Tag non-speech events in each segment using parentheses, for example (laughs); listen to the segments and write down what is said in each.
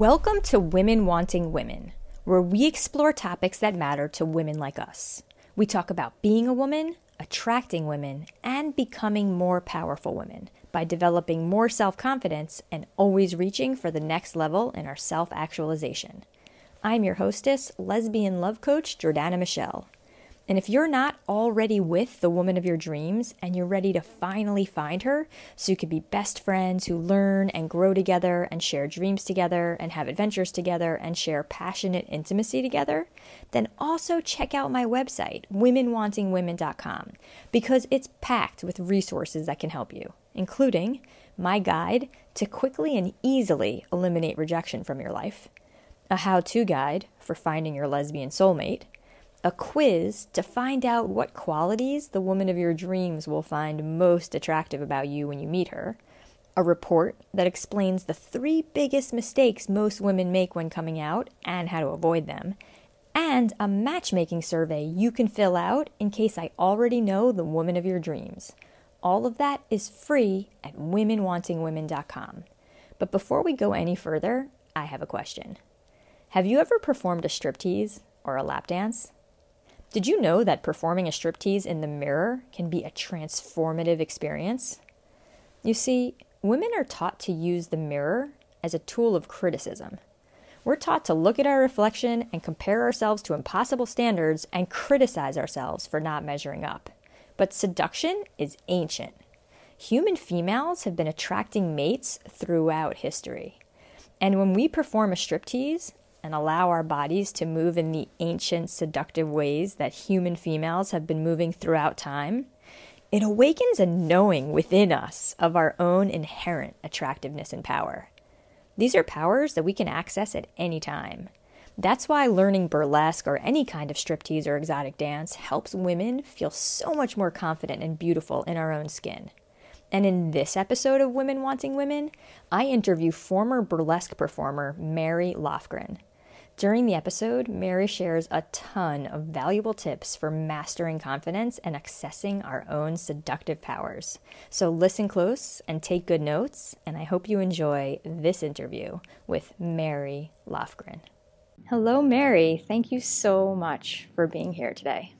Welcome to Women Wanting Women, where we explore topics that matter to women like us. We talk about being a woman, attracting women, and becoming more powerful women by developing more self confidence and always reaching for the next level in our self actualization. I'm your hostess, lesbian love coach Jordana Michelle. And if you're not already with the woman of your dreams and you're ready to finally find her so you can be best friends who learn and grow together and share dreams together and have adventures together and share passionate intimacy together, then also check out my website, womenwantingwomen.com, because it's packed with resources that can help you, including my guide to quickly and easily eliminate rejection from your life, a how to guide for finding your lesbian soulmate a quiz to find out what qualities the woman of your dreams will find most attractive about you when you meet her, a report that explains the three biggest mistakes most women make when coming out and how to avoid them, and a matchmaking survey you can fill out in case I already know the woman of your dreams. All of that is free at womenwantingwomen.com. But before we go any further, I have a question. Have you ever performed a striptease or a lap dance? Did you know that performing a striptease in the mirror can be a transformative experience? You see, women are taught to use the mirror as a tool of criticism. We're taught to look at our reflection and compare ourselves to impossible standards and criticize ourselves for not measuring up. But seduction is ancient. Human females have been attracting mates throughout history. And when we perform a striptease, and allow our bodies to move in the ancient seductive ways that human females have been moving throughout time, it awakens a knowing within us of our own inherent attractiveness and power. These are powers that we can access at any time. That's why learning burlesque or any kind of striptease or exotic dance helps women feel so much more confident and beautiful in our own skin. And in this episode of Women Wanting Women, I interview former burlesque performer Mary Lofgren. During the episode, Mary shares a ton of valuable tips for mastering confidence and accessing our own seductive powers. So listen close and take good notes, and I hope you enjoy this interview with Mary Lofgren. Hello, Mary. Thank you so much for being here today.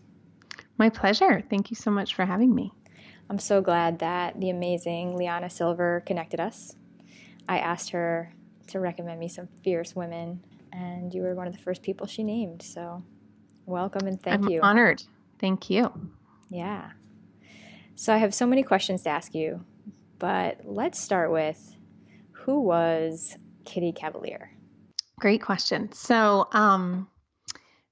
My pleasure. Thank you so much for having me. I'm so glad that the amazing Liana Silver connected us. I asked her to recommend me some fierce women and you were one of the first people she named. So, welcome and thank I'm you. Honored. Thank you. Yeah. So I have so many questions to ask you, but let's start with who was Kitty Cavalier? Great question. So, um,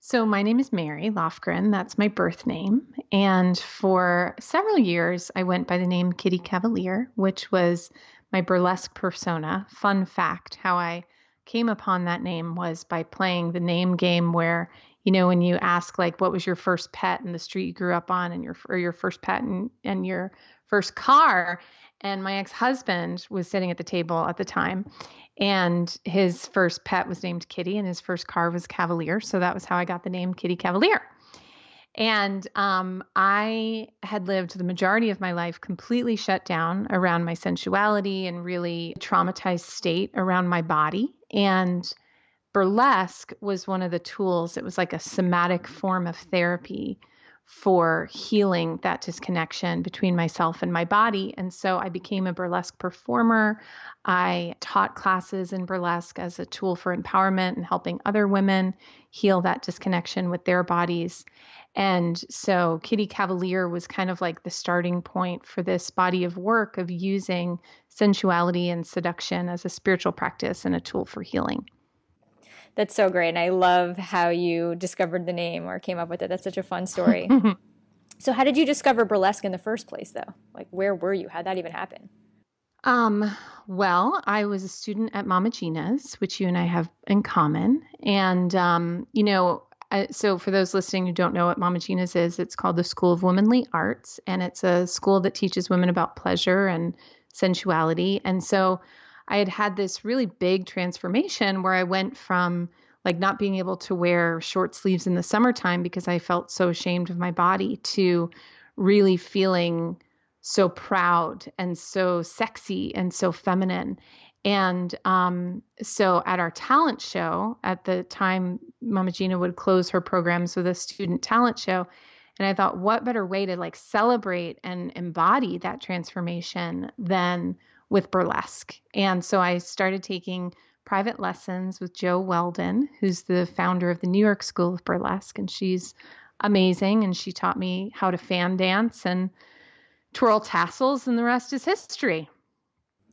so my name is Mary Lofgren. That's my birth name, and for several years I went by the name Kitty Cavalier, which was my burlesque persona. Fun fact: how I came upon that name was by playing the name game where you know when you ask like what was your first pet in the street you grew up on and your or your first pet and, and your first car? And my ex-husband was sitting at the table at the time and his first pet was named kitty and his first car was cavalier. So that was how i got the name kitty cavalier and um, I had lived the majority of my life completely shut down around my sensuality and really traumatized state around my body. And burlesque was one of the tools, it was like a somatic form of therapy for healing that disconnection between myself and my body. And so I became a burlesque performer. I taught classes in burlesque as a tool for empowerment and helping other women heal that disconnection with their bodies. And so Kitty Cavalier was kind of like the starting point for this body of work of using sensuality and seduction as a spiritual practice and a tool for healing. That's so great. And I love how you discovered the name or came up with it. That's such a fun story. (laughs) so, how did you discover burlesque in the first place, though? Like, where were you? How'd that even happen? Um, well, I was a student at Mama Gena's, which you and I have in common. And, um, you know, so for those listening who don't know what Mama Gena's is, it's called the School of Womanly Arts, and it's a school that teaches women about pleasure and sensuality. And so I had had this really big transformation where I went from like not being able to wear short sleeves in the summertime because I felt so ashamed of my body to really feeling so proud and so sexy and so feminine And um, so at our talent show, at the time, Mama Gena would close her programs with a student talent show. And I thought, what better way to like celebrate and embody that transformation than with burlesque? And so I started taking private lessons with Jo Weldon, who's the founder of the New York School of Burlesque. And she's amazing. And she taught me how to fan dance and twirl tassels, and the rest is history.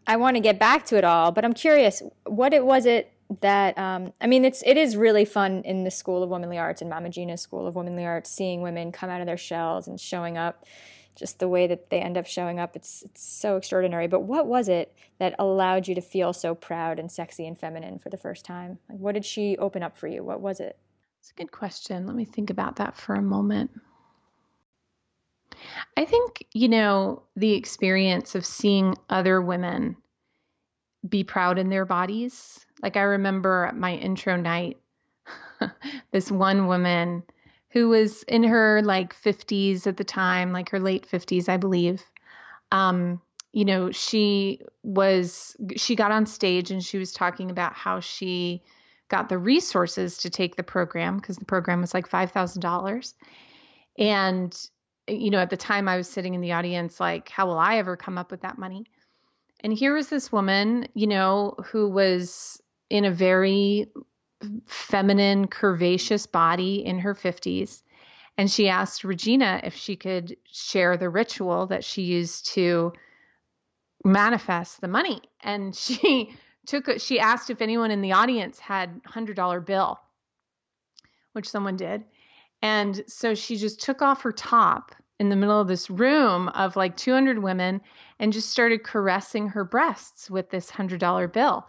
I want to get back to it all, but I'm curious, what it was it that um, I mean, it's it is really fun in the School of Womanly Arts and Mama Gena's School of Womanly Arts, seeing women come out of their shells and showing up, just the way that they end up showing up. It's it's so extraordinary. But what was it that allowed you to feel so proud and sexy and feminine for the first time? Like, what did she open up for you? What was it? It's a good question. Let me think about that for a moment. I think, you know, the experience of seeing other women be proud in their bodies. Like I remember at my intro night, (laughs) this one woman who was in her like 50s at the time, like her late 50s, I believe. Um, you know, she was she got on stage and she was talking about how she got the resources to take the program because the program was like $5,000. And you know, at the time I was sitting in the audience, like, how will I ever come up with that money? And here was this woman, you know, who was in a very feminine, curvaceous body in her 50s. And she asked Regena if she could share the ritual that she used to manifest the money. And (laughs) she took she asked if anyone in the audience had $100 bill, which someone did. And so she just took off her top in the middle of this room of like 200 women and just started caressing her breasts with this $100 bill.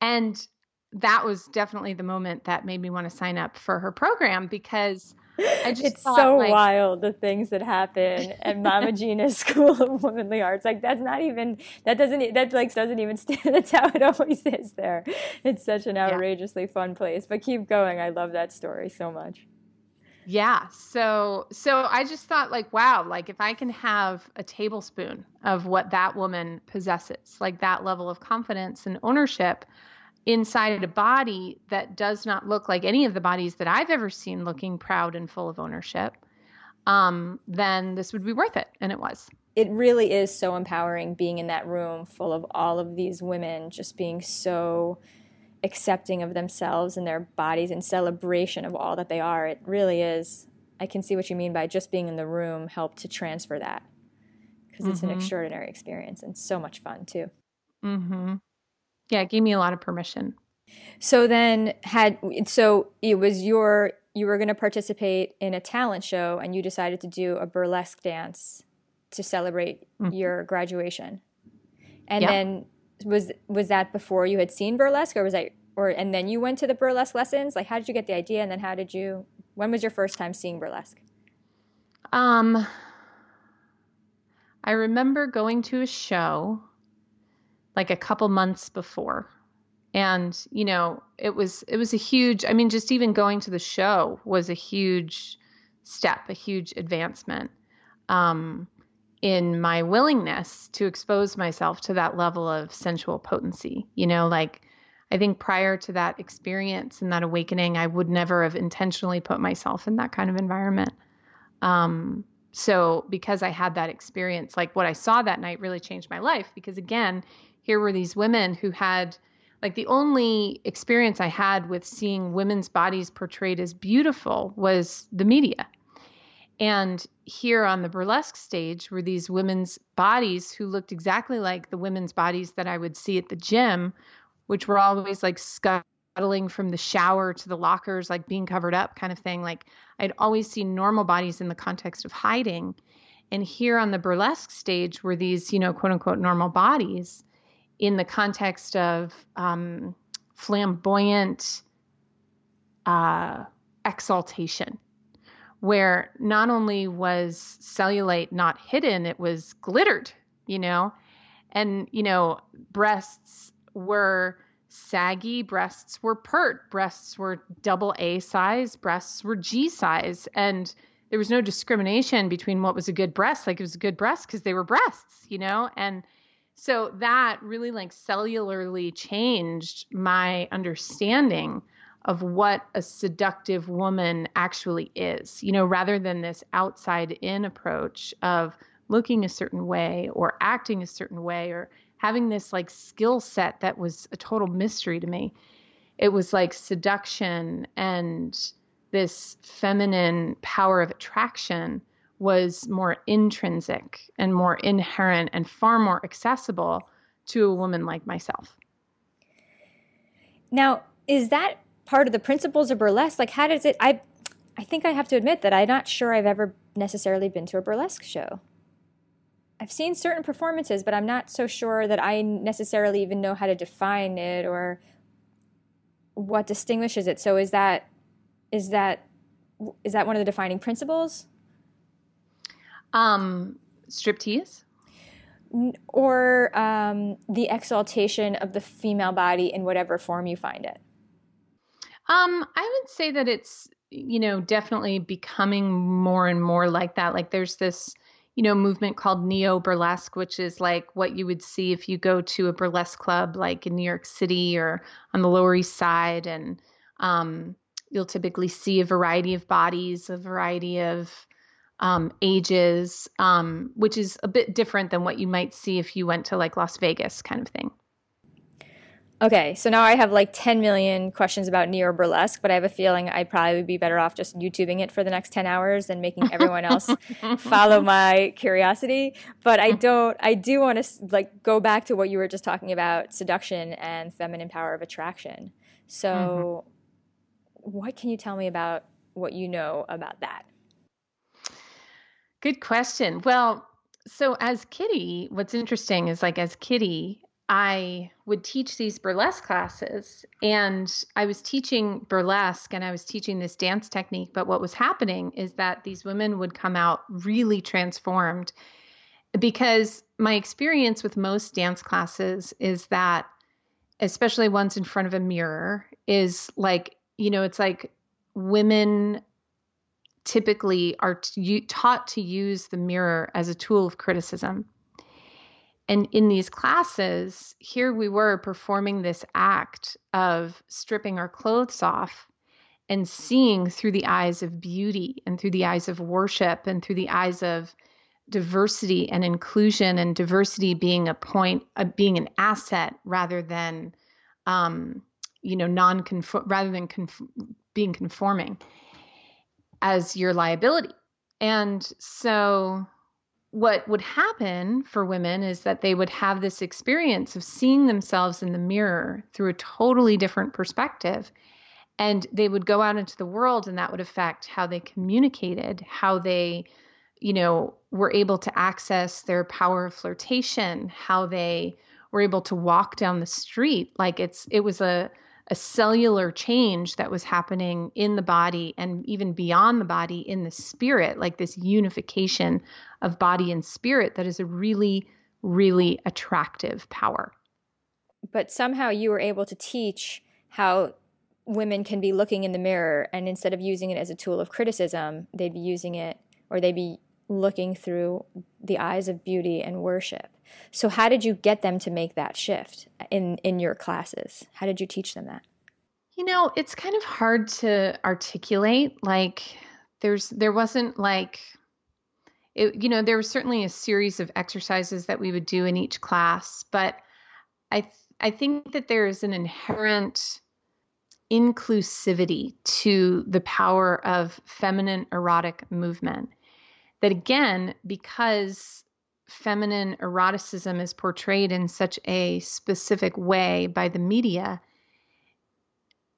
And that was definitely the moment that made me want to sign up for her program because I just it's so like, wild the things that happen (laughs) at Mama Gena's (laughs) School of Womanly Arts. Like that's not even that doesn't that like doesn't even (laughs) stand. That's how it always is there. It's such an outrageously yeah. fun place. But keep going. I love that story so much. Yeah. So so I just thought like wow, like if I can have a tablespoon of what that woman possesses, like that level of confidence and ownership inside a body that does not look like any of the bodies that I've ever seen looking proud and full of ownership, um, then this would be worth it. And it was. It really is so empowering being in that room full of all of these women just being so accepting of themselves and their bodies and celebration of all that they are. It really is. I can see what you mean by just being in the room helped to transfer that because it's mm-hmm. an extraordinary experience and so much fun too. Mm-hmm. Yeah, it gave me a lot of permission. So then had so it was your you were going to participate in a talent show and you decided to do a burlesque dance to celebrate mm-hmm. your graduation. And yep. then was was that before you had seen burlesque or was that or and then you went to the burlesque lessons like how did you get the idea and then how did you when was your first time seeing burlesque um i remember going to a show like a couple months before and you know it was it was a huge i mean just even going to the show was a huge step a huge advancement um in my willingness to expose myself to that level of sensual potency. You know, like I think prior to that experience and that awakening, I would never have intentionally put myself in that kind of environment. Um, so because I had that experience, like what I saw that night really changed my life because again, here were these women who had like the only experience I had with seeing women's bodies portrayed as beautiful was the media. And here on the burlesque stage were these women's bodies who looked exactly like the women's bodies that I would see at the gym, which were always like scuttling from the shower to the lockers, like being covered up kind of thing. Like I'd always seen normal bodies in the context of hiding. And here on the burlesque stage were these, you know, quote unquote normal bodies in the context of um, flamboyant uh, exaltation where not only was cellulite not hidden, it was glittered, you know? And, you know, breasts were saggy, breasts were pert, breasts were double A size, breasts were G size. And there was no discrimination between what was a good breast. Like it was a good breast because they were breasts, you know? And so that really like cellularly changed my understanding of what a seductive woman actually is, you know, rather than this outside in approach of looking a certain way or acting a certain way or having this like skill set that was a total mystery to me. It was like seduction and this feminine power of attraction was more intrinsic and more inherent and far more accessible to a woman like myself. Now, is that part of the principles of burlesque? Like, how does it? I, I think I have to admit that I'm not sure I've ever necessarily been to a burlesque show. I've seen certain performances, but I'm not so sure that I necessarily even know how to define it or what distinguishes it. So, is that is that is that one of the defining principles? Um, striptease? Or um, the exaltation of the female body in whatever form you find it? Um, I would say that it's, you know, definitely becoming more and more like that. Like there's this, you know, movement called neo burlesque, which is like what you would see if you go to a burlesque club like in New York City or on the Lower East Side. And um, you'll typically see a variety of bodies, a variety of um, ages, um, which is a bit different than what you might see if you went to like Las Vegas kind of thing. Okay, so now I have like 10 million questions about neo burlesque, but I have a feeling I probably would be better off just YouTubing it for the next 10 hours than making everyone else (laughs) follow my curiosity. But I don't, I do want to like go back to what you were just talking about seduction and feminine power of attraction. So, mm-hmm. what can you tell me about what you know about that? Good question. Well, so as Kitty, what's interesting is like as Kitty, I would teach these burlesque classes and I was teaching burlesque and I was teaching this dance technique. But what was happening is that these women would come out really transformed because my experience with most dance classes is that, especially ones in front of a mirror, is like, you know, it's like women typically are t- taught to use the mirror as a tool of criticism. And in these classes, here we were performing this act of stripping our clothes off and seeing through the eyes of beauty and through the eyes of worship and through the eyes of diversity and inclusion and diversity being a point uh, being an asset rather than um, you know non rather than conf- being conforming as your liability. And so what would happen for women is that they would have this experience of seeing themselves in the mirror through a totally different perspective. And they would go out into the world, and that would affect how they communicated, how they, you know, were able to access their power of flirtation, how they were able to walk down the street. Like it's, it was a, a cellular change that was happening in the body and even beyond the body in the spirit, like this unification of body and spirit that is a really, really attractive power. But somehow you were able to teach how women can be looking in the mirror and instead of using it as a tool of criticism, they'd be using it or they'd be looking through the eyes of beauty and worship. So how did you get them to make that shift in in your classes? How did you teach them that? You know, it's kind of hard to articulate like there's there wasn't like it, you know, there was certainly a series of exercises that we would do in each class, but I th- I think that there is an inherent inclusivity to the power of feminine erotic movement that again, because feminine eroticism is portrayed in such a specific way by the media,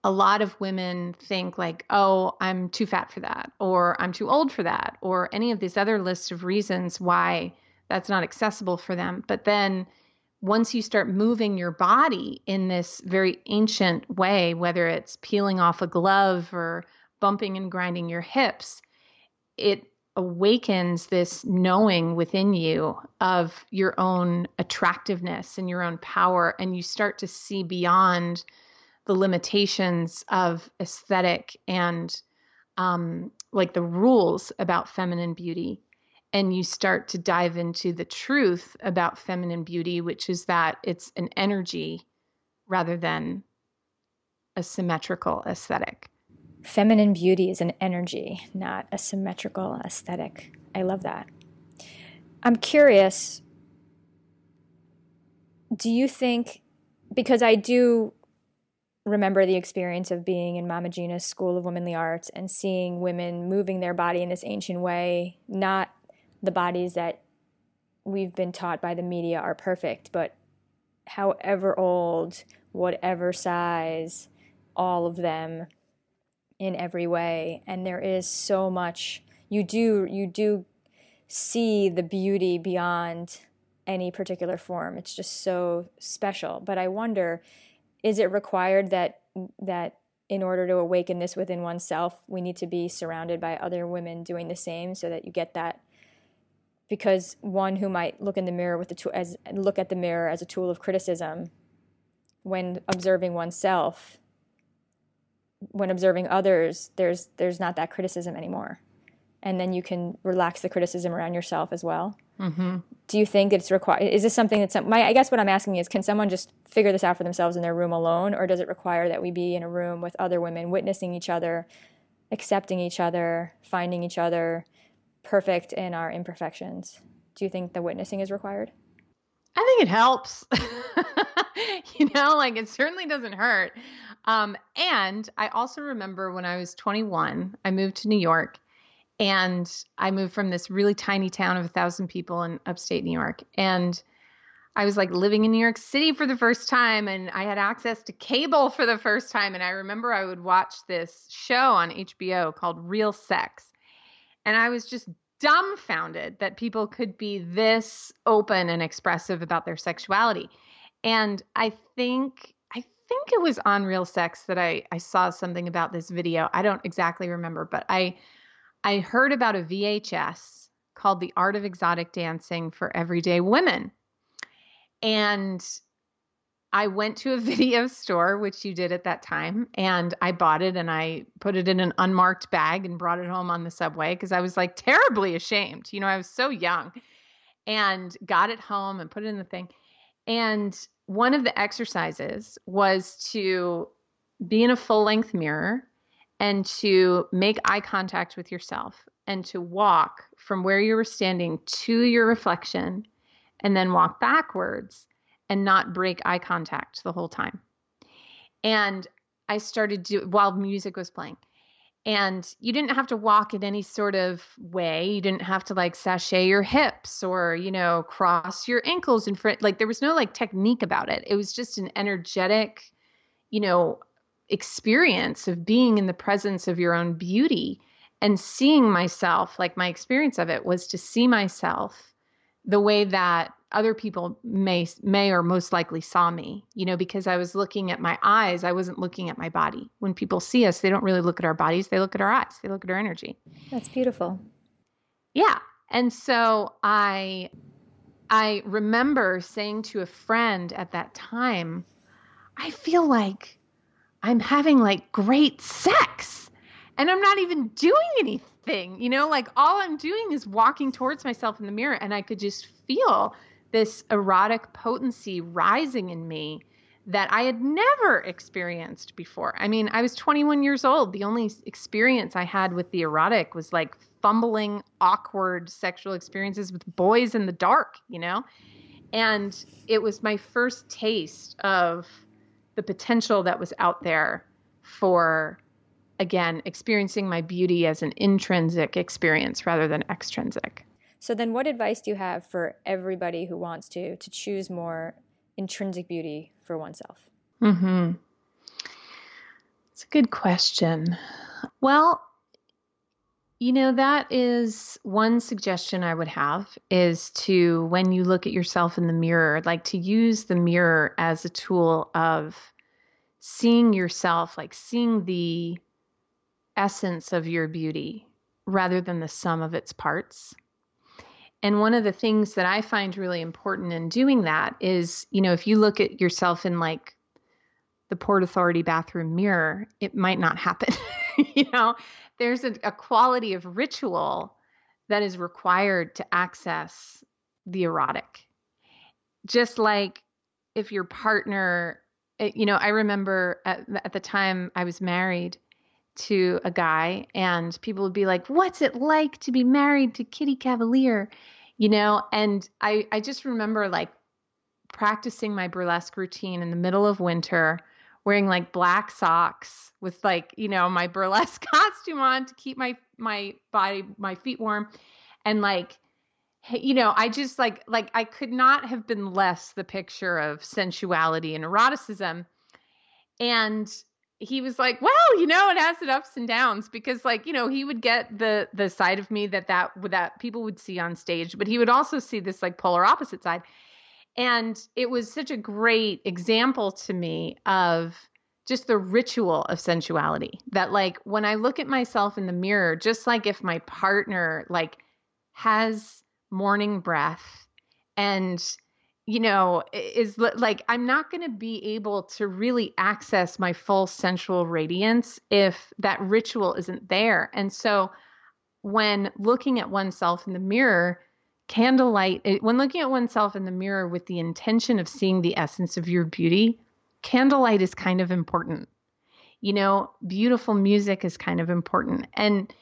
a lot of women think like, oh, I'm too fat for that, or I'm too old for that, or any of these other lists of reasons why that's not accessible for them. But then once you start moving your body in this very ancient way, whether it's peeling off a glove or bumping and grinding your hips, it awakens this knowing within you of your own attractiveness and your own power and you start to see beyond the limitations of aesthetic and um, like the rules about feminine beauty and you start to dive into the truth about feminine beauty, which is that it's an energy rather than a symmetrical aesthetic. Feminine beauty is an energy, not a symmetrical aesthetic. I love that. I'm curious do you think, because I do remember the experience of being in Mama Gena's School of Womanly Arts and seeing women moving their body in this ancient way, not the bodies that we've been taught by the media are perfect, but however old, whatever size, all of them in every way. And there is so much you do you do see the beauty beyond any particular form. It's just so special. But I wonder, is it required that that in order to awaken this within oneself, we need to be surrounded by other women doing the same so that you get that because one who might look in the mirror with the tool as look at the mirror as a tool of criticism when observing oneself when observing others there's there's not that criticism anymore and then you can relax the criticism around yourself as well mm-hmm. do you think it's required is this something that's my i guess what i'm asking is can someone just figure this out for themselves in their room alone or does it require that we be in a room with other women witnessing each other accepting each other finding each other perfect in our imperfections. Do you think the witnessing is required? I think it helps. (laughs) you know, like it certainly doesn't hurt. Um, and I also remember when I was 21, I moved to New York and I moved from this really tiny town of a thousand people in upstate New York. And I was like living in New York City for the first time and I had access to cable for the first time. And I remember I would watch this show on HBO called Real Sex. And I was just dumbfounded that people could be this open and expressive about their sexuality. And I think think it was on Real Sex that I I saw something about this video. I don't exactly remember, but I I heard about a VHS called The Art of Exotic Dancing for Everyday Women. And I went to a (laughs) video store, which you did at that time, and I bought it and I put it in an unmarked bag and brought it home on the subway because I was like terribly ashamed. You know, I was so young and got it home and put it in the thing. And one of the exercises was to be in a full length mirror and to make eye contact with yourself and to walk from where you were standing to your reflection and then walk backwards and not break eye contact the whole time. And I started to while music was playing. And you didn't have to walk in any sort of way. You didn't have to like sashay your hips or, you know, cross your ankles in front. Like there was no like technique about it. It was just an energetic, you know, experience of being in the presence of your own beauty and seeing myself. Like my experience of it was to see myself the way that other people may may or most likely saw me you know because i was looking at my eyes i wasn't looking at my body. When people see us they don't really look at our bodies they look at our eyes they look at our energy. That's beautiful. Yeah. And so i i remember saying to a friend at that time i feel like i'm having like great sex and i'm not even doing anything you know like all i'm doing is walking towards myself in the mirror and i could just feel this erotic potency rising in me that I had never experienced before. I mean, I was 21 years old. The only experience I had with the erotic was like fumbling, awkward sexual experiences with boys in the dark, you know? And it was my first taste of the potential that was out there for, again, experiencing my beauty as an intrinsic experience rather than extrinsic. So then what advice do you have for everybody who wants to to choose more intrinsic beauty for oneself? Mhm. It's a good question. Well, you know, that is one suggestion I would have is to, when you look at yourself in the mirror, like to use the mirror as a tool of seeing yourself, like seeing the essence of your beauty rather than the sum of its parts. And one of the things that I find really important in doing that is, you know, if you look at yourself in like the Port Authority bathroom mirror, it might not happen. (laughs) you know, there's a, a, quality of ritual that is required to access the erotic. Just like if your partner, eh, you know, I remember at, at the time I was married to a guy, and people would be like, What's it like to be married to Kitty Cavalier? You know, and I, I just remember like practicing my burlesque routine in the middle of winter, wearing like black socks with like, you know, my (laughs) burlesque costume on to keep my my body, my feet warm. And like you know, I just like like I could not have been less the picture of sensuality and eroticism. And he was like, "Well, you know, it has its ups and downs because, like, you know, he would get the the side of me that that that people would see on stage, but he would also see this like polar opposite side." And it was such a great example to me of just the ritual of sensuality that like when I look at myself in the mirror, just like if my partner like has morning breath and you know is like i'm not going to be able to really access my full sensual radiance if that ritual isn't there. And so when looking at oneself in the mirror candlelight when looking at oneself in the mirror with the intention of seeing the essence of your beauty candlelight is kind of important. You know beautiful music is kind of important. And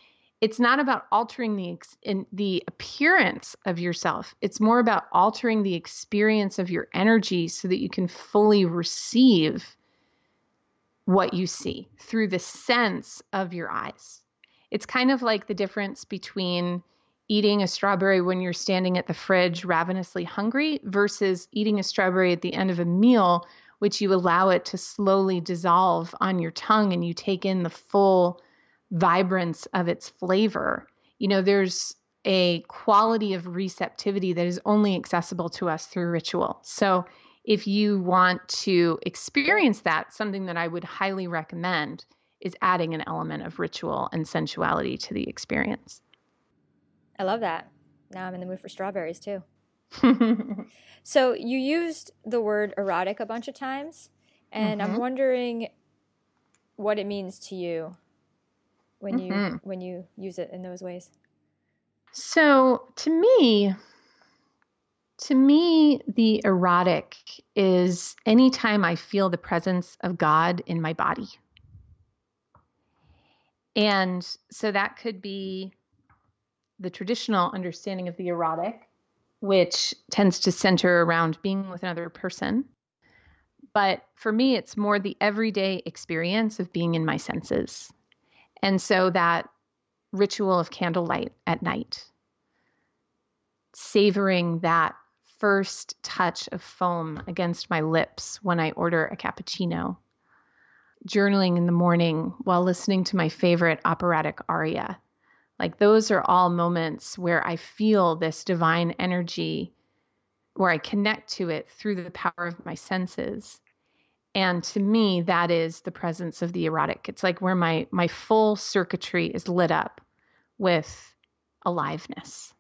it's not about altering the in the appearance of yourself. It's more about altering the experience of your energy so that you can fully receive what you see through the sense of your eyes. It's kind of like the difference between eating a strawberry when you're standing at the fridge ravenously hungry versus eating a strawberry at the end of a meal which you allow it to slowly dissolve on your tongue and you take in the full vibrance of its flavor. You know, there's a quality of receptivity that is only accessible to us through ritual. So, if you want to experience that, something that I would highly recommend is adding an element of ritual and sensuality to the experience. I love that. Now I'm in the mood for strawberries too. (laughs) so, you used the word erotic a bunch of times, and mm-hmm. I'm wondering what it means to you when you mm-hmm. when you use it in those ways? So, to me, to me, the erotic is anytime I feel the presence of God in my body. And so that could be the traditional understanding of the erotic, which tends to center around being with another person. But for me, it's more the everyday experience of being in my senses. And so that ritual of candlelight at night, savoring that first touch of foam against my lips when I order a cappuccino, journaling in the morning while listening to my favorite operatic aria. Like those are all moments where I feel this divine energy, where I connect to it through the power of my senses and to me that is the presence of the erotic. It's like where my my full circuitry is lit up with aliveness.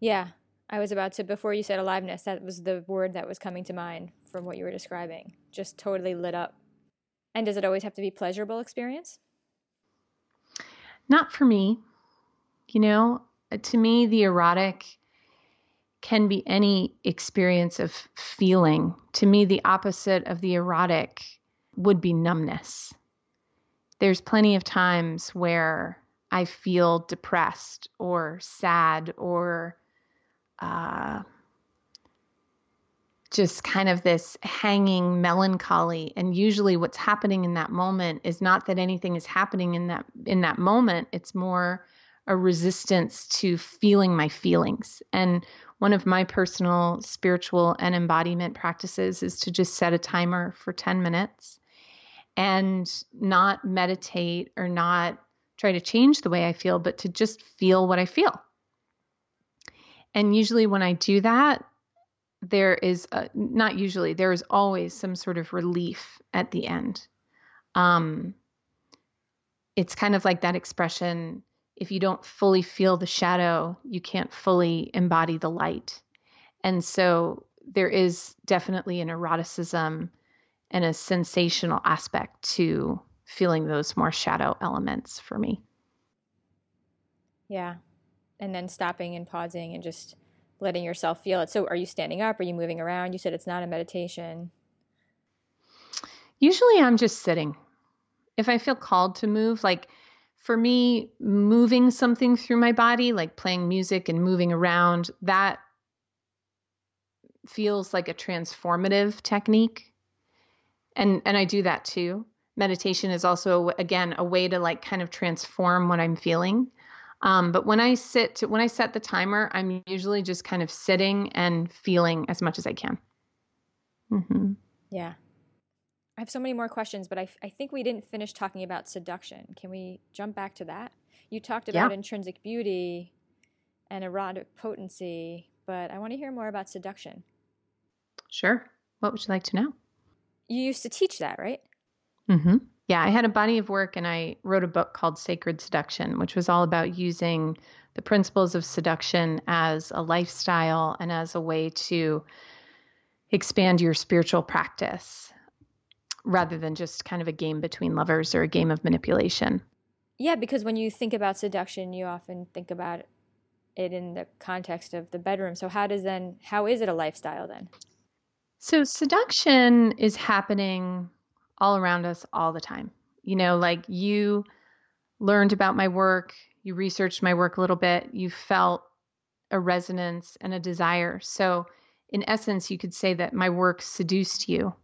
Yeah i was about to before you said aliveness that was the word that was coming to mind from what you were describing just totally lit up. And does it always have to be pleasurable experience? Not for me. You know to me the erotic can be any experience of feeling. To me, the opposite of the erotic would be numbness. There's plenty of times where I feel depressed or sad or uh, just kind of this hanging melancholy and usually what's happening in that moment is not that anything is happening in that in that moment it's more a resistance to feeling my feelings and one of my personal spiritual and embodiment practices is to just set a timer for 10 minutes and not meditate or not try to change the way I feel, but to just feel what I feel. And usually, when I do that, there is a, not usually, there is always some sort of relief at the end. Um, it's kind of like that expression if you don't fully feel the shadow, you can't fully embody the light. And so there is definitely an eroticism and a sensational aspect to feeling those more shadow elements for me. Yeah. and then stopping and pausing and just letting yourself feel it. So, are you standing up? Are you moving around? You said it's not a meditation. Usually, I'm just sitting. If I feel called to move, like for me, moving something through my body, like playing music and moving around, that feels like a transformative technique. And and I do that too. Meditation is also again a way to like kind of transform what I'm feeling. Um, but when I sit, when I set the timer, I'm usually just kind of sitting and feeling as much as I can. Mm-hmm. Yeah. I have so many more questions, but I, I think we didn't finish talking about seduction. Can we jump back to that? You talked about yeah. intrinsic beauty and erotic potency, but I want to hear more about seduction. Sure. What would you like to know? You used to teach that, right? Mm-hmm. Yeah, I had a body of work and I wrote a book called Sacred Seduction, which was all about using the principles of seduction as a lifestyle and as a way to expand your spiritual practice rather than just kind of a game between lovers or a game of manipulation. Yeah, because when you think about seduction, you often think about it in the context of the bedroom. So how does then how is it a lifestyle then? So seduction is happening all around us all the time. You know, like you learned about my work, you researched my work a little bit, you felt a resonance and a desire. So, in essence, you could say that my work seduced you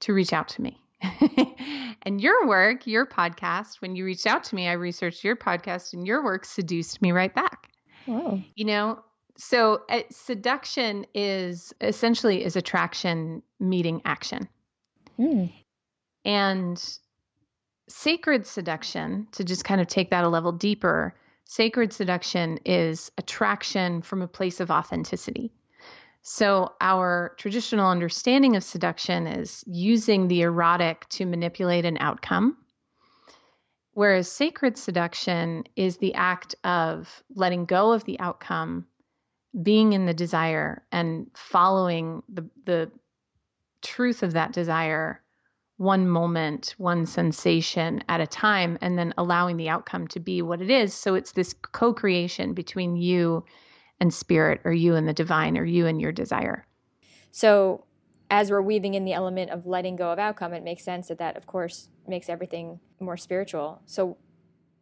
to reach out to me. (laughs) and your work, your podcast, when you reached out to me, I researched your podcast and your work seduced me right back. Wow. You know, so uh, seduction is essentially is attraction meeting action. Mm. And sacred seduction, to just kind of take that a level deeper, sacred seduction is attraction from a place of authenticity. So, our traditional understanding of seduction is using the erotic to manipulate an outcome. Whereas sacred seduction is the act of letting go of the outcome, being in the desire, and following the, the truth of that desire one moment, one sensation at a time, and then allowing the outcome to be what it is. So it's this co creation between you and spirit, or you and the divine, or you and your desire. So, as we're weaving in the element of letting go of outcome, it makes sense that that, of course, makes everything more spiritual. So,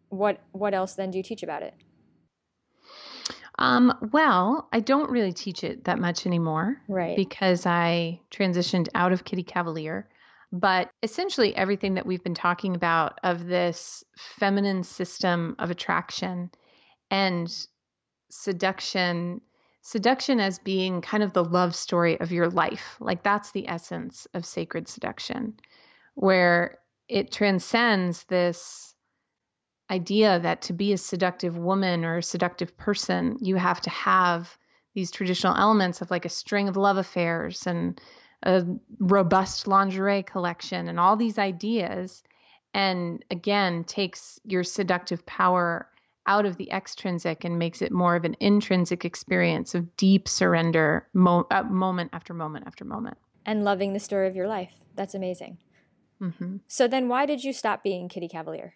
what what else then do you teach about it? Um, well, I don't really teach it that much anymore, right? Because I transitioned out of Kitty Cavalier. But essentially, everything that we've been talking about of this feminine system of attraction and seduction, seduction as being kind of the love story of your life, like that's the essence of sacred seduction, where it transcends this idea that to be a seductive woman or a seductive person, you have to have these traditional elements of like a string of love affairs and a robust lingerie collection and all these ideas and again takes your seductive power out of the extrinsic and makes it more of an intrinsic experience of deep surrender mo- uh, moment after moment after moment. And loving the story of your life. That's amazing. Mm-hmm. so then why did you stop being kitty cavalier?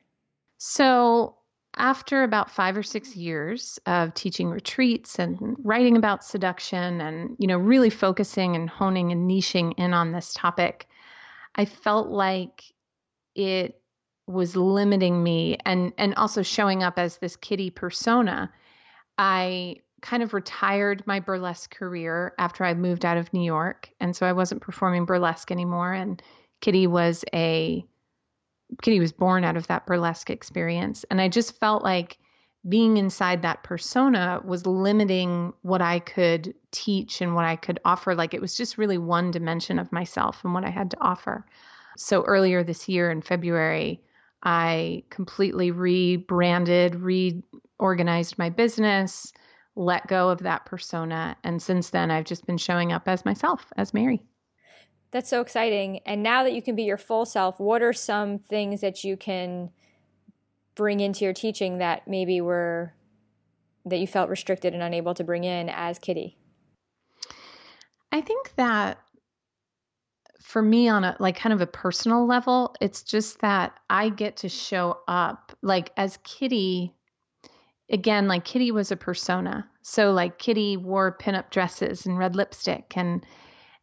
So after about five or six years of teaching retreats and writing about seduction and you know really focusing and honing and niching in on this topic i felt like it was limiting me and and also showing up as this kitty persona i kind of retired my burlesque career after i moved out of new york and so i wasn't performing burlesque anymore and kitty was a Kitty was born out of that burlesque experience. And I just felt like being inside that persona was limiting what I could teach and what I could offer. Like it was just really one dimension of myself and what I had to offer. So earlier this year in February, I completely rebranded, reorganized my business, let go of that persona. And since then, I've just been showing up as myself, as Mary. That's so exciting. And now that you can be your full self, what are some things that you can bring into your teaching that maybe were that you felt restricted and unable to bring in as Kitty? I think that for me on a like kind of a personal level, it's just that I get to show up like as Kitty again, like Kitty was a persona. So like Kitty wore pinup dresses and red lipstick and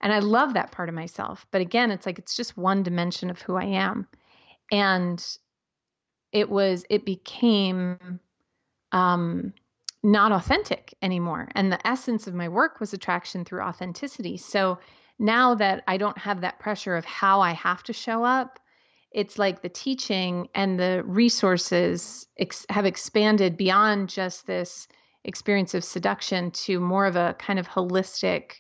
and I love that part of myself. But again, it's like it's just one dimension of who I am. And it was it became um not authentic anymore. And the essence of my work was attraction through authenticity. So now that I don't have that pressure of how I have to show up, it's like the teaching and the resources ex- have expanded beyond just this experience of seduction to more of a kind of holistic,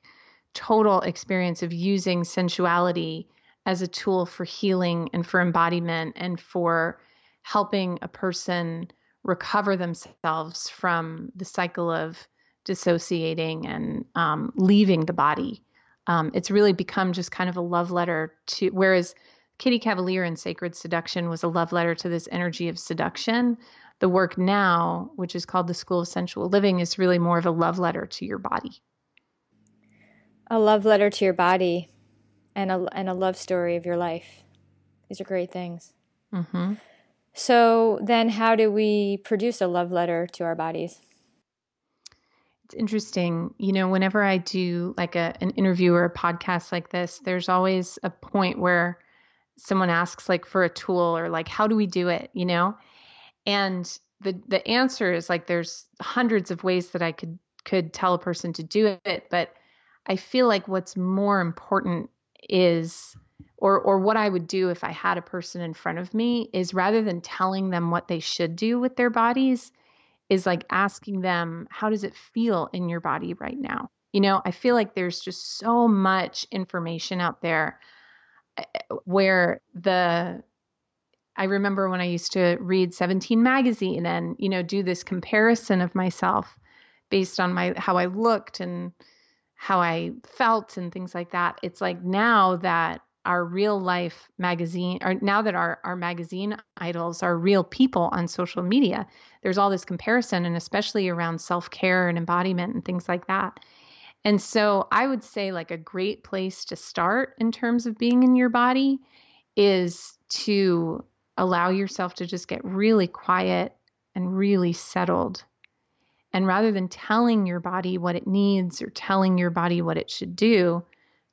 total experience of using sensuality as a tool for healing and for embodiment and for helping a person recover themselves from the cycle of dissociating and um, leaving the body. Um, it's really become just kind of a love letter to, whereas Kitty Cavalier in Sacred Seduction was a love letter to this energy of seduction. The work now, which is called the School of Sensual Living, is really more of a love letter to your body. A love letter to your body and a, and a love story of your life. These are great things. Mm-hmm. So, then how do we produce a love letter to our bodies? It's interesting. You know, whenever I do like a, an interview or a podcast like this, there's always a point where someone asks like for a tool or like how do we do it you know and the the answer is like there's hundreds of ways that i could could tell a person to do it but i feel like what's more important is or or what i would do if i had a person in front of me is rather than telling them what they should do with their bodies is like asking them how does it feel in your body right now you know i feel like there's just so much information out there eh, eh, where the I remember when I used to read 17 magazine and you know do this comparison of myself based on my how I looked and how I felt and things like that. It's like now that our real life magazine or now that our our magazine idols are real people on social media, there's all this comparison and especially around self-care and embodiment and things like that. And so I would say, like, a great place to start in terms of being in your body is to allow yourself to just get really quiet and really settled. And rather than telling your body what it needs or telling your body what it should do,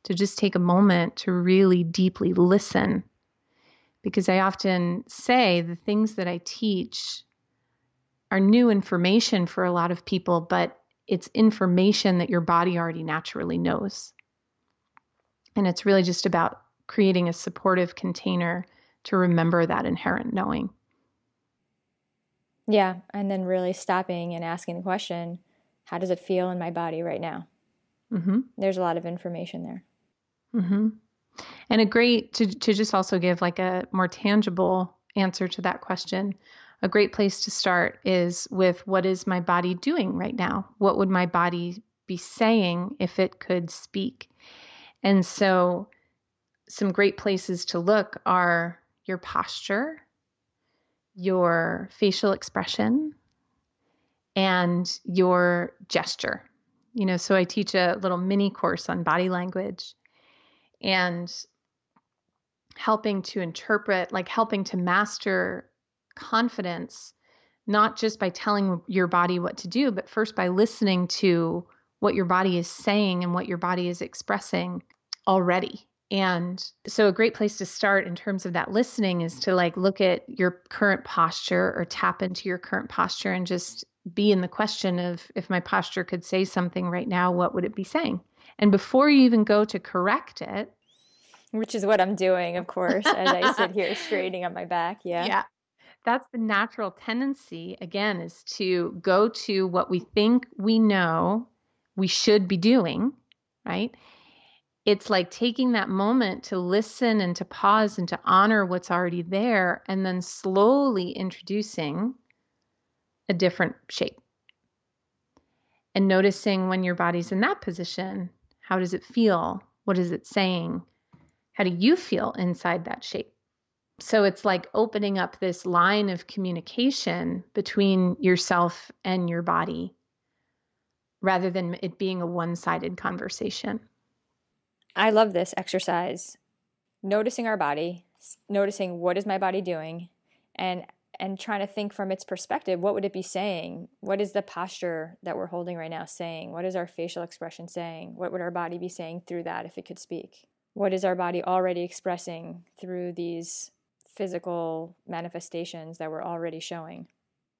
to just take a moment to really deeply listen. Because I often say the things that I teach are new information for a lot of people, but it's information that your body already naturally knows. And it's really just about creating a supportive container to remember that inherent knowing. Yeah. And then really stopping and asking the question how does it feel in my body right now? Mm-hmm. There's a lot of information there. Mm-hmm. And a great, to, to just also give like a more tangible answer to that question a great place to start is with what is my body doing right now? What would my body be saying if it could speak? And so, some great places to look are your posture, your facial expression, and your gesture. You know, so I teach a little mini course on body language and helping to interpret, like helping to master confidence, not just by telling your body what to do, but first by listening to what your body is saying and what your body is expressing already. And so, a great place to start in terms of that listening is to like look at your current posture or tap into your current posture and just be in the question of if my posture could say something right now, what would it be saying? And before you even go to correct it, which is what I'm doing, of course, as I sit here (laughs) straightening on my back. Yeah. Yeah that's the natural tendency again is to go to what we think we know we should be doing right it's like taking that moment to listen and to pause and to honor what's already there and then slowly introducing a different shape and noticing when your body's in that position how does it feel what is it saying how do you feel inside that shape so it's like opening up this line of communication between yourself and your body rather than it being a one sided conversation. I love this exercise. Noticing our body, noticing what is my body doing, and and trying to think from its perspective what would it be saying? What is the posture that we're holding right now saying? What is our facial expression saying? What would our body be saying through that if it could speak? What is our body already expressing through these physical manifestations that we're already showing?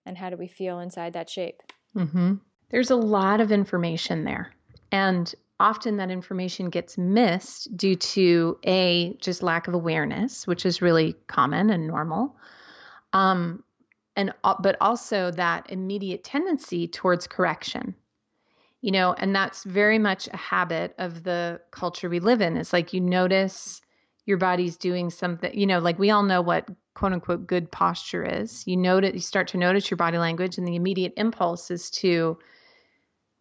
And how do we feel inside that shape? Mm-hmm. there's a lot of information there and often that information gets missed due to a just lack of awareness which is really common and normal um, and uh, but also that immediate tendency towards correction. You know and that's very much a habit of the culture we live in. It's like you notice your body's doing something you know like we all know what quote unquote good posture is. You notice you start to notice your body language and the immediate impulse is to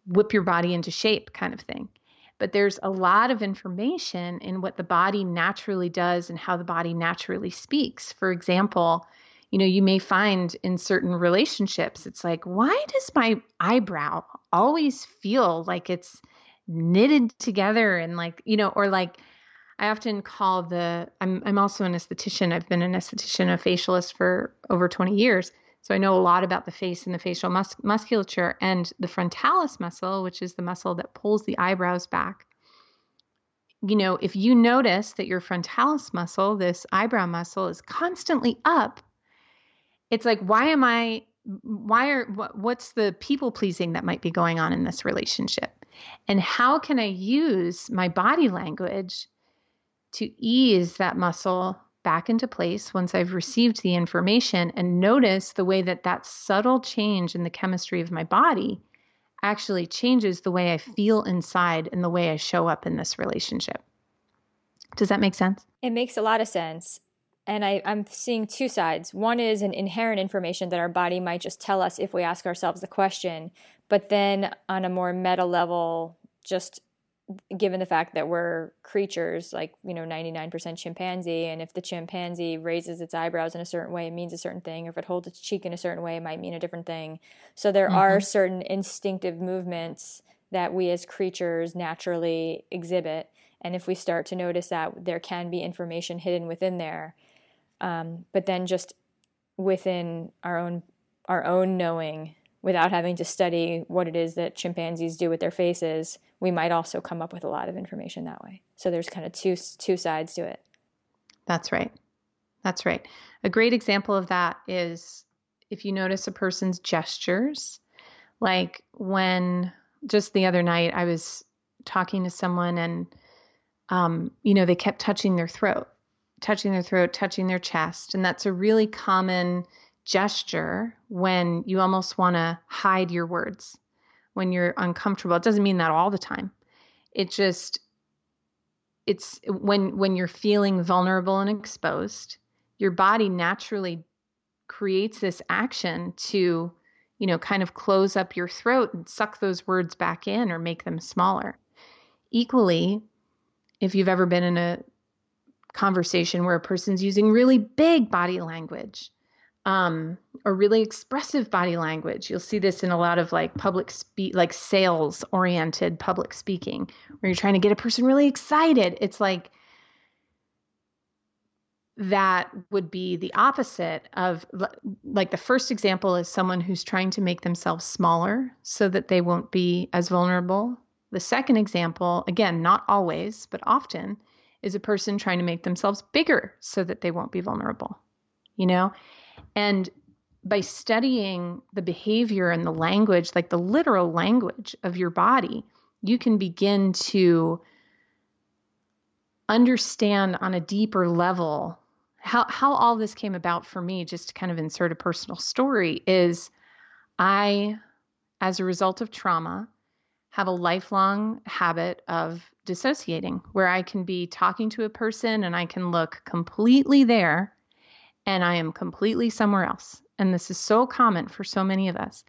whip your body into shape kind of thing. But there's a lot of information in what the body naturally does and how the body naturally speaks. For example you know, you may find in certain relationships, it's like, why does my eyebrow always feel like it's knitted together and like, you know, or like, I often call the I'm I'm also an esthetician. I've been an esthetician, a facialist for over 20 years. So I know a lot about the face and the facial mus- musculature and the frontalis muscle, which is the muscle that pulls the eyebrows back. You know, if you notice that your frontalis muscle, this eyebrow muscle is constantly up, it's like why am i why are what, what's the people pleasing that might be going on in this relationship? And how can i use my body language to ease that muscle back into place once i've received the information and notice the way that that subtle change in the chemistry of my body actually changes the way i feel inside and the way i show up in this relationship? Does that make sense? It makes a lot of sense and I, I'm seeing two sides. One is an inherent information that our body might just tell us if we ask ourselves the question, but then on a more meta level, just given the fact that we're creatures like you know 99% chimpanzee and if the chimpanzee raises its eyebrows in a certain way it means a certain thing or if it holds its cheek in a certain way it might mean a different thing so there mm-hmm. are certain instinctive movements that we as creatures naturally exhibit and if we start to notice that there can be information hidden within there um, but then just within our own our own knowing without having to study what it is that chimpanzees do with their faces we might also come up with a lot of information that way. So there's kind of two two sides to it. That's right. That's right. A great example of that is if you notice a person's gestures like when just the other night i was talking to someone and um, you know they kept touching their throat touching their throat, touching their chest. And that's a really common gesture when you almost want to hide your words, when you're uncomfortable. It doesn't mean that all the time. It just it's when when you're feeling vulnerable and exposed, your body naturally creates this action to, you know, kind of close up your throat and suck those words back in or make them smaller. Equally, if you've ever been in a conversation where a person's using really big body language um, or really expressive body language. You'll see this in a lot of like public speak, like sales oriented public speaking, where you're trying to get a person really excited. It's like that would be the opposite of like the first example is someone who's trying to make themselves smaller so that they won't be as vulnerable. The second example, again, not always, but often, is a person trying to make themselves bigger so that they won't be vulnerable, you know? And by studying the behavior and the language, like the literal language of your body, you can begin to understand on a deeper level how, how all this came about for me, just to kind of insert a personal story, is I, as a result of trauma, have a lifelong habit of dissociating where I can be talking to a person and I can look completely there and I am completely somewhere else. And this is so common for so many of us.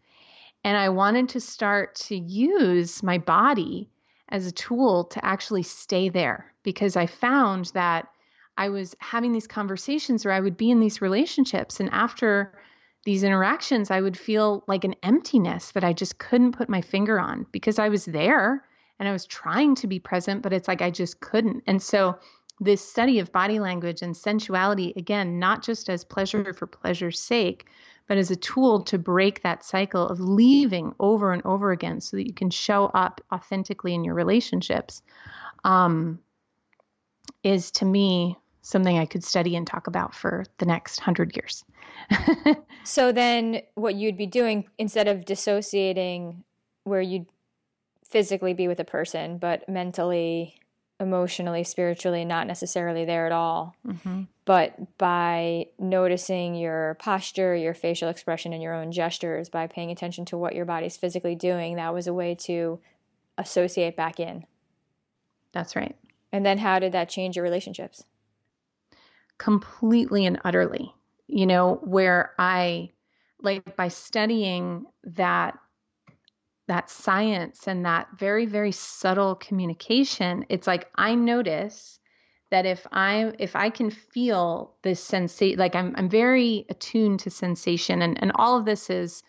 And I wanted to start to use my body as a tool to actually stay there because I found that I was having these conversations or I would be in these relationships. And after these interactions, I would feel like an emptiness that I just couldn't put my finger on because I was there and I was trying to be present, but it's like I just couldn't. And so this study of body language and sensuality, again, not just as pleasure for pleasure's sake, but as a tool to break that cycle of leaving over and over again so that you can show up authentically in your relationships, um, is to me something I could study and talk about for the next hundred years. (laughs) so then, what you'd be doing instead of dissociating, where you'd physically be with a person, but mentally emotionally, spiritually, not necessarily there at all. Mm-hmm. But by noticing your posture, your facial expression, and your own gestures, by paying attention to what your body's physically doing, that was a way to associate back in. That's right. And then how did that change your relationships? Completely and utterly. You know, where I, like, by studying that that science and that very very subtle communication it's like i notice that if i if i can feel this sensation like i'm i'm very attuned to sensation and and all of this is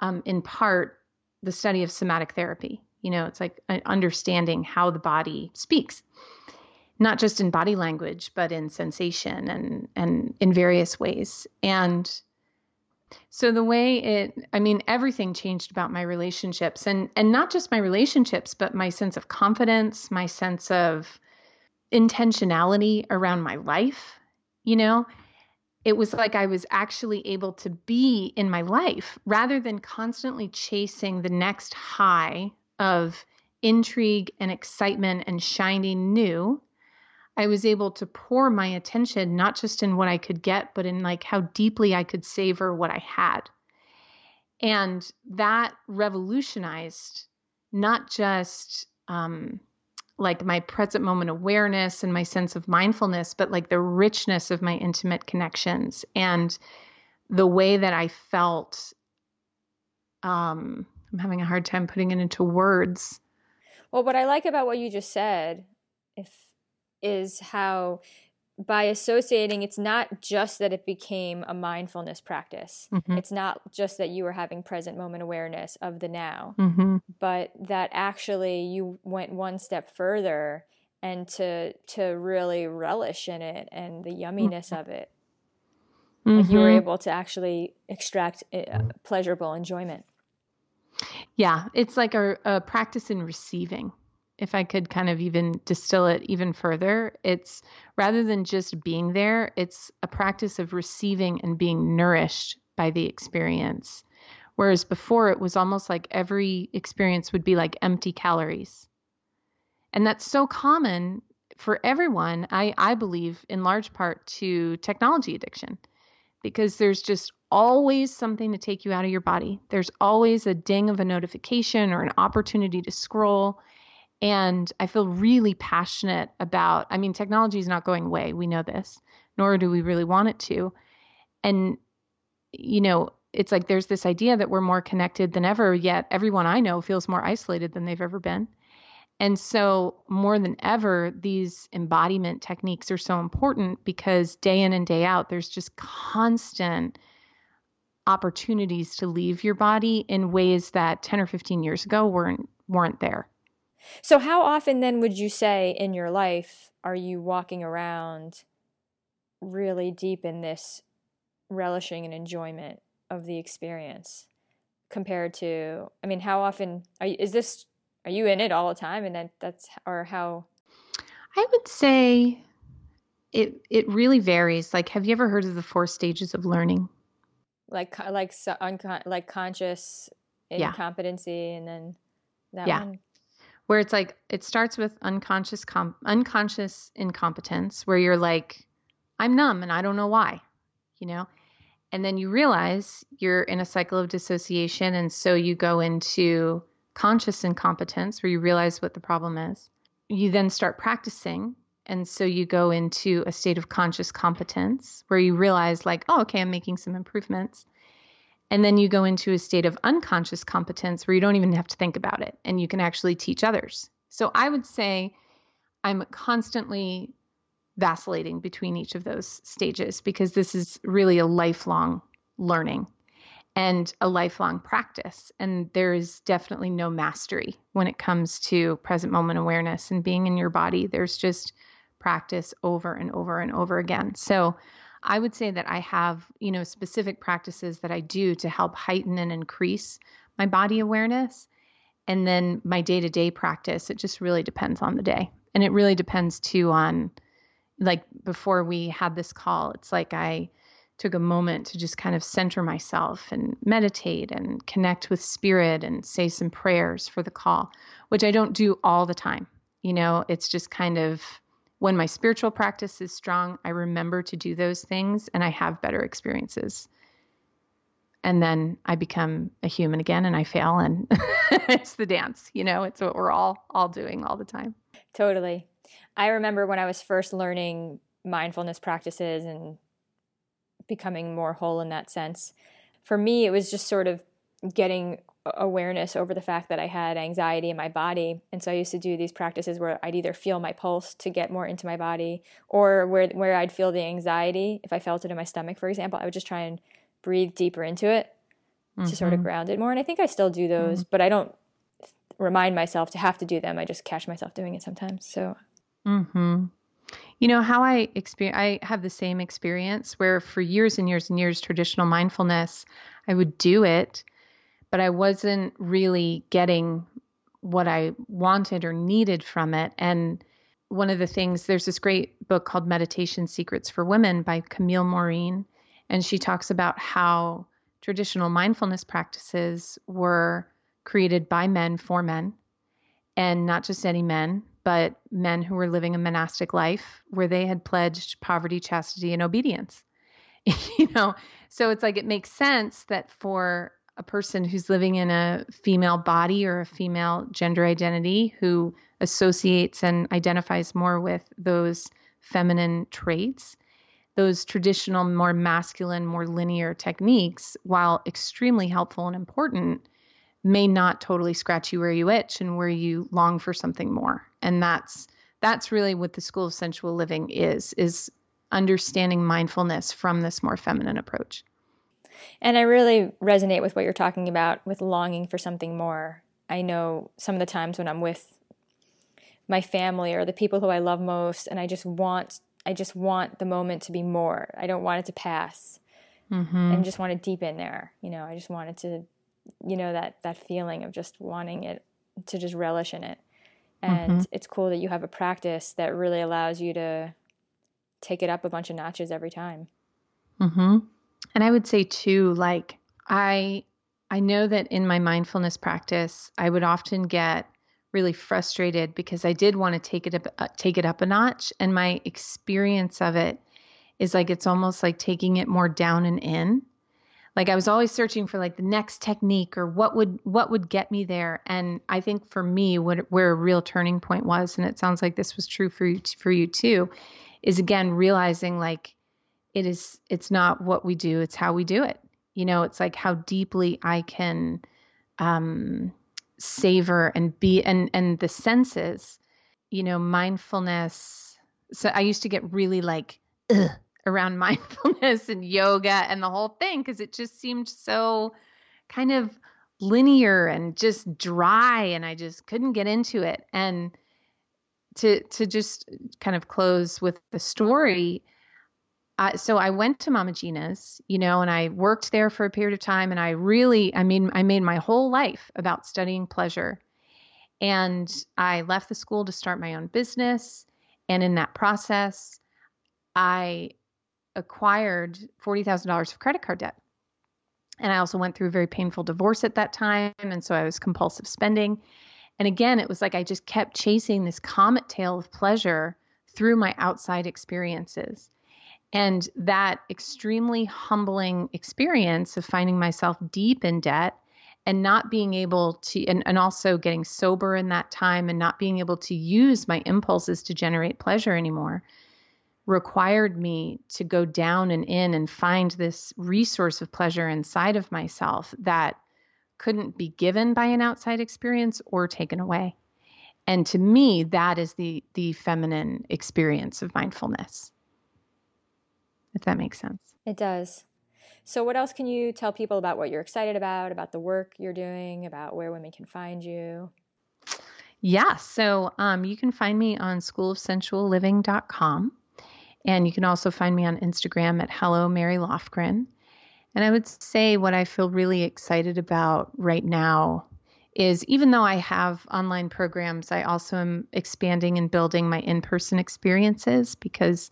um, in part the study of somatic therapy you know it's like understanding how the body speaks not just in body language but in sensation and and in various ways and so the way it I mean everything changed about my relationships and and not just my relationships but my sense of confidence, my sense of intentionality around my life, you know? It was like I was actually able to be in my life rather than constantly chasing the next high of intrigue and excitement and shining new I was able to pour my attention not just in what I could get, but in like how deeply I could savor what I had. And that revolutionized not just um, like my present moment awareness and my sense of mindfulness, but like the richness of my intimate connections and the way that I felt. Um, I'm having a hard time putting it into words. Well, what I like about what you just said, if is how by associating it's not just that it became a mindfulness practice mm-hmm. it's not just that you were having present moment awareness of the now mm-hmm. but that actually you went one step further and to to really relish in it and the yumminess mm-hmm. of it like you were mm-hmm. able to actually extract uh, pleasurable enjoyment yeah it's like a, a practice in receiving if I could kind of even distill it even further, it's rather than just being there, it's a practice of receiving and being nourished by the experience. Whereas before, it was almost like every experience would be like empty calories. And that's so common for everyone, I, I believe, in large part to technology addiction, because there's just always something to take you out of your body. There's always a ding of a notification or an opportunity to scroll and I feel really passionate about, I mean, technology is not going away. We know this, nor do we really want it to. And, you know, it's like there's this idea that we're more connected than ever, yet everyone I know feels more isolated than they've ever been. And so, more than ever, these embodiment techniques are so important because day in and day out, there's just constant opportunities to leave your body in ways that 10 or 15 years ago weren't weren't there. So, how often then would you say in your life are you walking around really deep in this relishing and enjoyment of the experience compared to, I mean, how often are you, is this, are you in it all the time? And then that's, or how? I would say it, it really varies. Like, have you ever heard of the four stages of learning? Like, like, so, uncon- like conscious incompetency yeah. and then that yeah. one? Where it's like it starts with unconscious com- unconscious incompetence where you're like i'm numb and i don't know why you know? And then you realize you're in a cycle of dissociation and so you go into conscious incompetence where you realize what the problem is. You then start practicing and so you go into a state of conscious competence where you realize like oh okay i'm making some improvements and then you go into a state of unconscious competence where you don't even have to think about it and you can actually teach others. So I would say I'm constantly vacillating between each of those stages because this is really a lifelong learning and a lifelong practice. And there is definitely no mastery when it comes to present moment awareness and being in your body. There's just practice over and over and over again. So I would say that I have, you know, specific practices that I do to help heighten and increase my body awareness. And then my day to day practice, it just really depends on the day. And it really depends too on, like, before we had this call, it's like I took a moment to just kind of center myself and meditate and connect with spirit and say some prayers for the call, which I don't do all the time. You know, it's just kind of when my spiritual practice is strong, I remember to do those things and I have better experiences. And then I become a human again and I fail and (laughs) it's the dance, you know, it's what we're all all doing all the time. Totally. I remember when I was first learning mindfulness practices and becoming more whole in that sense. For me, it was just sort of getting awareness over the fact that I had anxiety in my body. And so I used to do these practices where I'd either feel my pulse to get more into my body or where where I'd feel the anxiety, if I felt it in my stomach, for example, I would just try and breathe deeper into it mm-hmm. to sort of mm-hmm. ground it more. And I think I still do those, mm-hmm. but I don't remind myself to have to do them. I just catch myself doing it sometimes. So Mhm. You know how I experience I have the same experience where for years and years and years traditional mindfulness I would do it but I wasn't really getting what I wanted or needed from it. And one of the things, there's this great book called Meditation Secrets for Women by Camille Maurine, and she talks about how traditional mindfulness practices were created by men for men, and not just any men, but men who were living a monastic life where they had pledged poverty, chastity, and obedience. (laughs) you know, so it's like it makes sense that for a person who's living in a female body or a female gender identity who associates and identifies more with those feminine traits, those traditional, more masculine, more linear techniques, while extremely helpful and important, may not totally scratch you where you itch and where you long for something more. And that's that's really what the school of sensual living is is understanding mindfulness from this more feminine approach. And I really resonate with what you're talking about with longing for something more. I know some of the times when I'm with my family or the people who I love most and I just want I just want the moment to be more. I don't want it to pass. Mm-hmm. And just want to deepen there. You know, I just wanted to you know that that feeling of just wanting it to just relish in it. And mm-hmm. it's cool that you have a practice that really allows you to take it up a bunch of notches every time. Mhm. And I would say too, like I I know that in my mindfulness practice, I would often get really frustrated because I did want to take it up, uh, take it up a notch, and my experience of it is like it's almost like taking it more down and in. Like I was always searching for like the next technique or what would what would get me there. And I think for me, what where a real turning point was, and it sounds like this was true for you for you too, is again realizing like it is it's not what we do it's how we do it. You know it's like how deeply i can um savor and be and and the senses you know mindfulness. So i used to get really like ugh, around (laughs) mindfulness and yoga and the whole thing because it just seemed so kind of linear and just dry and i just couldn't get into it. And to to just kind of close with the story so I went to Mama Gena's, you know, and I worked there for a period of time. And I really, I mean, I made my whole life about studying pleasure. And I left the school to start my own business. And in that process, I acquired $40,000 of credit card debt. And I also went through a very painful divorce at that time. And so I was compulsive spending. And again, it was like I just kept chasing this comet tail of pleasure through my outside experiences. And that extremely humbling experience of finding myself deep in debt and not being able to, and, and also getting sober in that time and not being able to use my impulses to generate pleasure anymore required me to go down and in and find this resource of pleasure inside of myself that couldn't be given by an outside experience or taken away. And to me, that is the the feminine experience of mindfulness if that makes sense. It does. So, what else can you tell people about what you're excited about, about the work you're doing, about where women can find you? Yeah, so um, you can find me on schoolofsensualliving.com. And you can also find me on Instagram at Hello Mary Lofgren. And I would say what I feel really excited about right now is even though I have online programs, I also am expanding and building my in person experiences because,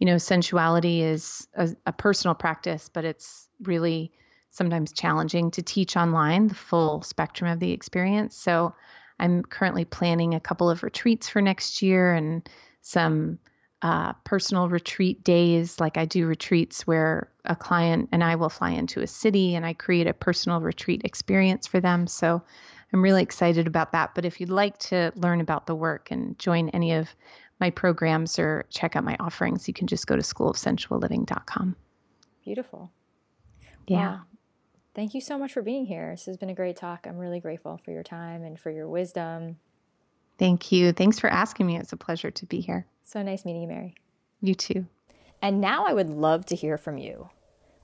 you know, sensuality is a, a, personal practice, but it's really sometimes challenging to teach online the full spectrum of the experience. So I'm currently planning a couple of retreats for next year and some uh, personal retreat days. Like I do retreats where a client and I will fly into a city and I create a personal retreat experience for them. So I'm really excited about that. But if you'd like to learn about the work and join any of my programs or check out my offerings, you can just go to schoolofsensualliving.com. Beautiful. Yeah. Wow. Thank you so much for being here. This has been a great talk. I'm really grateful for your time and for your wisdom. Thank you. Thanks for asking me. It's a pleasure to be here. So nice meeting you, Mary. You too. And now I would love to hear from you.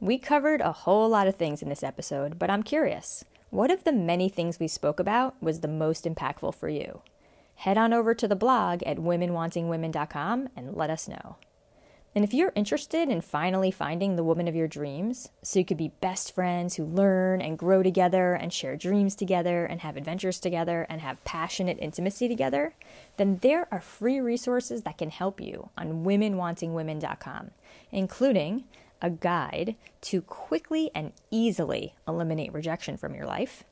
We covered a whole lot of things in this episode, but I'm curious what of the many things we spoke about was the most impactful for you? Head on over to the blog at womenwantingwomen.com and let us know. And if you're interested in finally finding the woman of your dreams, so you could be best friends who learn and grow together and share dreams together and have adventures together and have passionate intimacy together, then there are free resources that can help you on womenwantingwomen.com, including a guide to quickly and easily eliminate rejection from your life,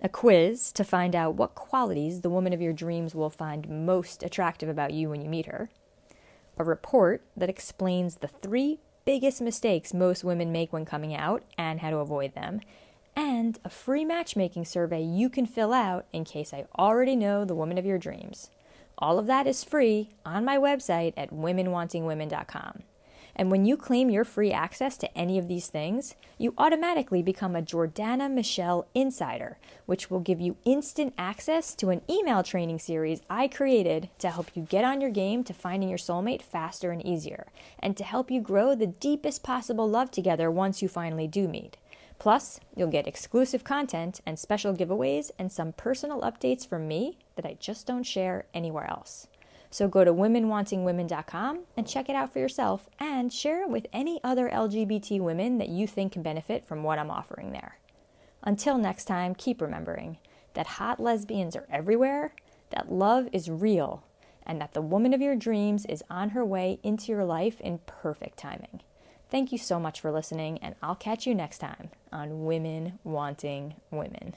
a quiz to find out what qualities the woman of your dreams will find most attractive about you when you meet her a report that explains the three biggest mistakes most women make when coming out and how to avoid them, and a free matchmaking survey you can fill out in case I already know the woman of your dreams. All of that is free on my website at womenwantingwomen.com. And when you claim your free access to any of these things, you automatically become a Jordana Michelle Insider, which will give you instant access to an email training series I created to help you get on your game to finding your soulmate faster and easier, and to help you grow the deepest possible love together once you finally do meet. Plus, you'll get exclusive content and special giveaways and some personal updates from me that I just don't share anywhere else. So go to womenwantingwomen.com and check it out for yourself and share it with any other LGBT women that you think can benefit from what I'm offering there. Until next time, keep remembering that hot lesbians are everywhere, that love is real, and that the woman of your dreams is on her way into your life in perfect timing. Thank you so much for listening, and I'll catch you next time on Women Wanting Women.